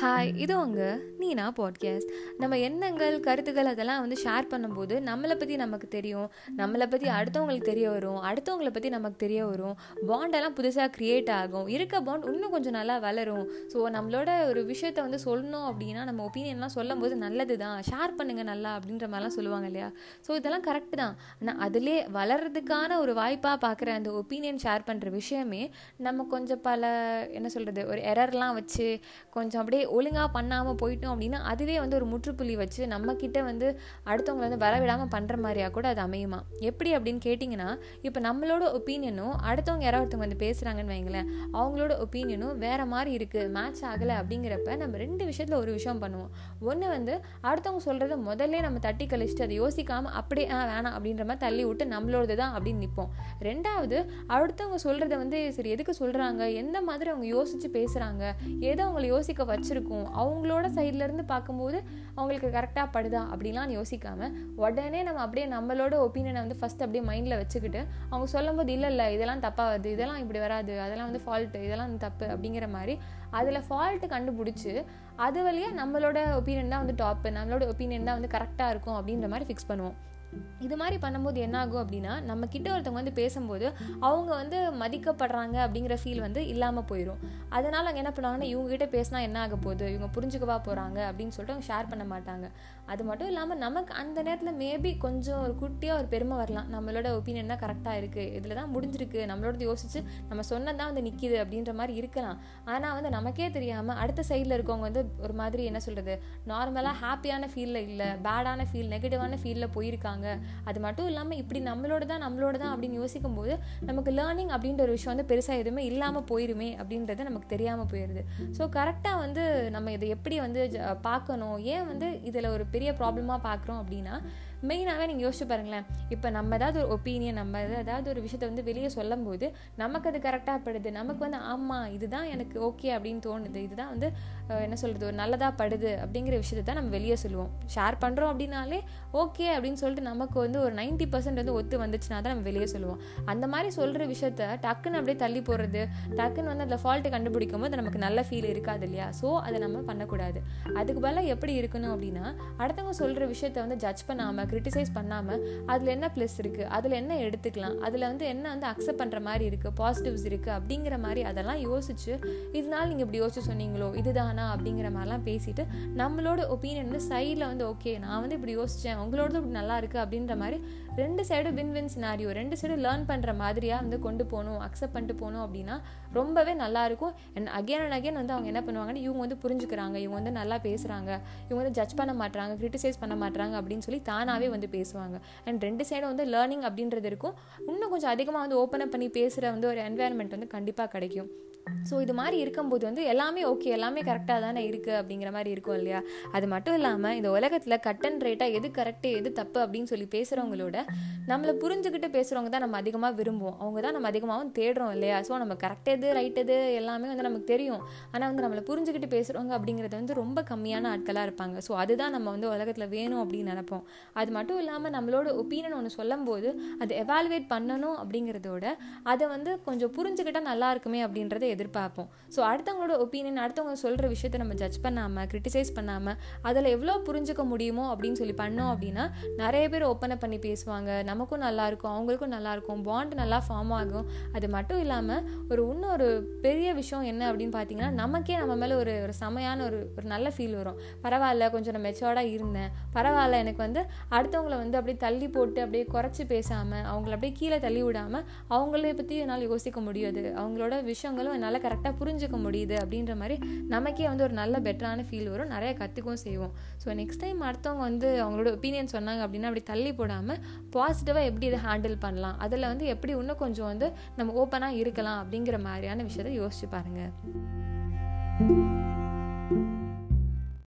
Hi இது உங்க நீனா podcast நம்ம எண்ணங்கள் கருத்துக்கள் அதெல்லாம் வந்து ஷேர் பண்ணும்போது நம்மளை பற்றி நமக்கு தெரியும். நம்மளை பற்றி அடுத்தவங்களுக்கு தெரிய வரும். அடுத்தவங்களை பற்றி நமக்கு தெரிய வரும். பாண்டெல்லாம் புதுசாக க்ரியேட் ஆகும். இருக்க பாண்ட் இன்னும் கொஞ்சம் நல்லா வளரும். ஸோ நம்மளோட ஒரு விஷயத்த வந்து சொல்லணும் அப்படின்னா நம்ம ஒப்பீனியன்லாம் சொல்லும் போது நல்லது தான் ஷேர் பண்ணுங்கள் நல்லா அப்படின்ற மாதிரிலாம் சொல்லுவாங்க இல்லையா? ஸோ இதெல்லாம் கரெக்டு தான். ஆனால் அதிலே வளர்கிறதுக்கான ஒரு வாய்ப்பாக பார்க்குற அந்த ஒப்பீனியன் ஷேர் பண்ணுற விஷயமே நம்ம கொஞ்சம் பல என்ன சொல்கிறது ஒரு எரர்லாம் வச்சு கொஞ்சம் அப்படியே ஒழுங்காக பண்ணாமல் போயிட்டோம் அப்படின்னா அதுவே வந்து ஒரு முற்றுப்புள்ளி வச்சு நம்மக்கிட்ட வந்து அடுத்தவங்களை வந்து வரவிடாமல் பண்ணுற மாதிரியா கூட அது அமையுமா? எப்படி அப்படின்னு கேட்டிங்கன்னா இப்போ நம்மளோட ஒப்பீனியனும் அடுத்தவங்க யாராவது ஒருத்தவங்க வந்து பேசுகிறாங்கன்னு வைங்களேன் அவங்களோட ஒப்பீனியனும் வேறு மாதிரி இருக்குது மேட்ச் ஆகலை அப்படிங்கிறப்ப நம்ம ரெண்டு விஷயத்தில் ஒரு விஷயம் பண்ணுவோம். ஒன்று வந்து அடுத்தவங்க சொல்கிறத முதல்ல நம்ம தட்டி கழிச்சிட்டு அதை யோசிக்காமல் அப்படியே ஆ வேணாம் அப்படின்ற மாதிரி தள்ளி விட்டு நம்மளோடது தான் அப்படின்னு நிற்போம் ரெண்டாவது அடுத்தவங்க சொல்கிறத வந்து சரி எதுக்கு சொல்கிறாங்க எந்த மாதிரி அவங்க யோசித்து பேசுகிறாங்க ஏதோ அவங்களை யோசிக்க வச்சிருக்கோம்? இருக்கும். அவங்களோட சைட்லேருந்து பார்க்கும்போது அவங்களுக்கு கரெக்டாக படுதா அப்படிலாம் யோசிக்காமல் உடனே நம்ம அப்படியே நம்மளோட ஒப்பீனியனை வந்து ஃபஸ்ட் அப்படியே மைண்டில் வச்சுக்கிட்டு அவங்க சொல்லும் போது இல்லை இல்லை இதெல்லாம் தப்பாக வருது இதெல்லாம் இப்படி வராது. அதெல்லாம் வந்து ஃபால்ட்டு இதெல்லாம் தப்பு. அப்படிங்கிற மாதிரி அதில் ஃபால்ட்டு கண்டுபிடிச்சி அது வழியாக நம்மளோட ஒப்பீனியன் தான் வந்து டாப்பு நம்மளோட ஒப்பீனியன் தான் வந்து கரெக்டாக இருக்கும் அப்படின்ற மாதிரி ஃபிக்ஸ் பண்ணுவோம். இது மாதிரி பண்ணும்போது என்ன ஆகும் அப்படின்னா நம்ம கிட்ட ஒருத்தவங்க வந்து பேசும்போது அவங்க வந்து மதிக்கப்படுறாங்க அப்படிங்கிற ஃபீல் வந்து இல்லாமல் போயிடும் அதனால் அவங்க என்ன பண்ணுவாங்கன்னா இவங்க கிட்ட பேசினா என்ன ஆக போகுது? இவங்க புரிஞ்சுக்கவா போகிறாங்க அப்படின்னு சொல்லிட்டு அவங்க ஷேர் பண்ண மாட்டாங்க. அது மட்டும் இல்லாமல் நமக்கு அந்த நேரத்தில் மேபி கொஞ்சம் ஒரு குட்டியாக ஒரு பெருமை வரலாம். நம்மளோட ஒப்பீனியன் தான் கரெக்டாக இருக்குது இதில் தான் முடிஞ்சிருக்கு. நம்மளோட யோசிச்சு நம்ம சொன்னதான் வந்து நிற்கிது அப்படின்ற மாதிரி இருக்கலாம். ஆனால் வந்து நமக்கே தெரியாமல் அடுத்த சைடில் இருக்கவங்க வந்து ஒரு மாதிரி என்ன சொல்கிறது நார்மலாக ஹாப்பியான ஃபீலில் இல்லை பேடான ஃபீல் நெகட்டிவான ஃபீலில் போயிருக்காங்க. அது மட்டும் இல்லாமல் இப்படி நம்மளோட தான் நம்மளோட தான் அப்படின்னு யோசிக்கும் போது நமக்கு லேர்னிங் அப்படின்ற ஒரு விஷயம் வந்து பெருசாக எதுவுமே இல்லாமல் போயிருமே அப்படின்றது நமக்கு தெரியாமல் போயிடுது ஸோ கரெக்டாக வந்து நம்ம இதை எப்படி வந்து பார்க்கணும்? ஏன் வந்து இதில் ஒரு பெரிய ப்ராப்ளமாக பார்க்குறோம் அப்படின்னா மெயினாகவே நீங்கள் யோசிச்சு பாருங்களேன். இப்போ நம்ம ஏதாவது ஒரு ஒப்பீனியன் நம்ம ஏதாவது ஒரு விஷயத்த வந்து வெளியே சொல்லும் போது நமக்கு அது கரெக்டாக படுது. நமக்கு வந்து ஆமாம் இதுதான் எனக்கு ஓகே அப்படின்னு தோணுது. இதுதான் வந்து என்ன சொல்கிறது ஒரு நல்லதாக படுது அப்படிங்கிற விஷயத்தை தான் நம்ம வெளியே சொல்லுவோம். ஷேர் பண்ணுறோம் அப்படின்னாலே ஓகே அப்படின்னு சொல்லிட்டு நமக்கு வந்து ஒரு நைன்ட்டி பர்சன்ட் வந்து ஒத்து வந்துச்சுன்னா தான் நம்ம வெளியே சொல்லுவோம். அந்த மாதிரி சொல்கிற விஷயத்த டக்குன்னு அப்படியே தள்ளி போடுறது டக்குன்னு வந்து அதில் ஃபால்ட்டு கண்டுபிடிக்கும் போது நமக்கு நல்ல ஃபீல் இருக்காது இல்லையா? ஸோ அதை நம்ம பண்ணக்கூடாது. அதுக்கு பதிலாக எப்படி இருக்கணும் அப்படின்னா அடுத்தவங்க சொல்கிற விஷயத்த வந்து ஜட்ஜ் பண்ணாமல் கிரிட்டிசைஸ் பண்ணாமல் அதில் என்ன ப்ளஸ் இருக்குது அதில் என்ன எடுத்துக்கலாம்? அதில் வந்து என்ன வந்து அக்செப்ட் பண்ணுற மாதிரி இருக்குது பாசிட்டிவ்ஸ் இருக்குது அப்படிங்கிற மாதிரி அதெல்லாம் யோசிச்சு இதனால நீங்கள் இப்படி யோசிச்சு சொன்னீங்களோ இதுதானா? அப்படிங்கிற மாதிரிலாம் பேசிட்டு நம்மளோட ஒப்பீனியன் வந்து சைடில் வந்து ஓகே நான் வந்து இப்படி யோசித்தேன் உங்களோட இப்படி நல்லா இருக்குது அப்படின்ற மாதிரி ரெண்டு சைடு வின் வின் சினாரியோ ரெண்டு சைடு லேர்ன் பண்ணுற மாதிரியாக வந்து கொண்டு போகணும் அக்செப்ட் பண்ணிட்டு போகணும் அப்படின்னா ரொம்பவே நல்லாயிருக்கும் அண்ட் அகேன் அண்ட் அகேன் வந்து அவங்க என்ன பண்ணுவாங்கன்னா இவங்க வந்து புரிஞ்சுக்கிறாங்க இவங்க வந்து நல்லா பேசுகிறாங்க இவங்க வந்து ஜட்ஜ் பண்ண மாட்டாங்க கிரிட்டிசைஸ் பண்ண மாட்டாங்க அப்படின்னு சொல்லி தானாகவே வந்து பேசுவாங்க. அண்ட் ரெண்டு சைடும் வந்து லேர்னிங் அப்படின்றது இருக்கும். இன்னும் கொஞ்சம் அதிகமாக வந்து ஓப்பன் அப் பண்ணி பேசுகிற வந்து ஒரு என்வாயன்மெண்ட் வந்து கண்டிப்பாக கிடைக்கும். ஸோ இது மாதிரி இருக்கும்போது வந்து எல்லாமே ஓகே எல்லாமே கரெக்டாக தானே இருக்குது அப்படிங்கிற மாதிரி இருக்கும் இல்லையா? அது மட்டும் இல்லாமல் இந்த உலகத்தில் கட் அண்ட் ரேட்டாக எது கரெக்டு எது தப்பு அப்படின்னு சொல்லி பேசுகிறவங்களோட நம்மளை புரிஞ்சுக்கிட்டு பேசுகிறவங்க தான் நம்ம அதிகமாக விரும்புவோம். அவங்க தான் நம்ம அதிகமாகவும் தேடுறோம் இல்லையா? ஸோ நம்ம கரெக்ட் எது ரைட் எது எல்லாமே வந்து நமக்கு தெரியும். ஆனால் வந்து நம்மளை புரிஞ்சுக்கிட்டு பேசுகிறவங்க அப்படிங்கிறது வந்து ரொம்ப கம்மியான ஆட்களாக இருப்பாங்க. ஸோ அதுதான் நம்ம வந்து உலகத்தில் வேணும் அப்படின்னு நினைப்போம். அது மட்டும் இல்லாமல் நம்மளோட ஒப்பீனியன் ஒன்று சொல்லும்போது அது அதை எவாலுவேட் பண்ணணும் அப்படிங்கிறதோட அதை வந்து கொஞ்சம் புரிஞ்சுக்கிட்டால் நல்லா இருக்குமே அப்படின்றது எதிர்பார்ப்போம். ஸோ அடுத்தவங்களோட ஒப்பீனியன் அடுத்தவங்க சொல்கிற விஷயத்த நம்ம ஜட்ஜ் பண்ணாமல் கிரிட்டிசைஸ் பண்ணாமல் அதில் எவ்வளோ புரிஞ்சுக்க முடியுமோ அப்படின்னு சொல்லி பண்ணோம் அப்படின்னா நிறைய பேர் ஓப்பன் அப் பண்ணி பேசுவாங்க. நமக்கும் நல்லாயிருக்கும் அவங்களுக்கும் நல்லாயிருக்கும் பாண்ட் நல்லா ஃபார்ம் ஆகும். அது மட்டும் இல்லாமல் ஒரு இன்னொரு பெரிய விஷயம் என்ன அப்படின்னு பார்த்தீங்கன்னா நமக்கே நம்ம மேலே ஒரு ஒரு செமையான ஒரு ஒரு நல்ல ஃபீல் வரும். பரவாயில்ல கொஞ்சம் நான் மெச்சோர்டாக இருந்தேன். பரவாயில்ல எனக்கு வந்து அடுத்தவங்கள வந்து அப்படியே தள்ளி போட்டு அப்படியே குறைச்சி பேசாமல் அவங்கள அப்படியே கீழே தள்ளி விடாமல் அவங்கள பற்றி என்னால் யோசிக்க முடியாது. அவங்களோட விஷயங்களும் என்னால் கரெக்டாக புரிஞ்சுக்க முடியுது அப்படின்ற மாதிரி நமக்கே வந்து ஒரு நல்ல பெட்டரான ஃபீல் வரும். நிறைய கற்றுக்கவும் செய்வோம். ஸோ நெக்ஸ்ட் டைம் அடுத்தவங்க வந்து அவங்களோட ஒப்பீனியன் சொன்னாங்க அப்படின்னா அப்படி தள்ளி போடாமல் பாசிட்டிவாக எப்படி இதை ஹேண்டில் பண்ணலாம்? அதில் வந்து எப்படி இன்னும் கொஞ்சம் வந்து நம்ம ஓப்பனாக இருக்கலாம் அப்படிங்கிற மாதிரியான விஷயத்தை யோசிச்சு பாருங்கள்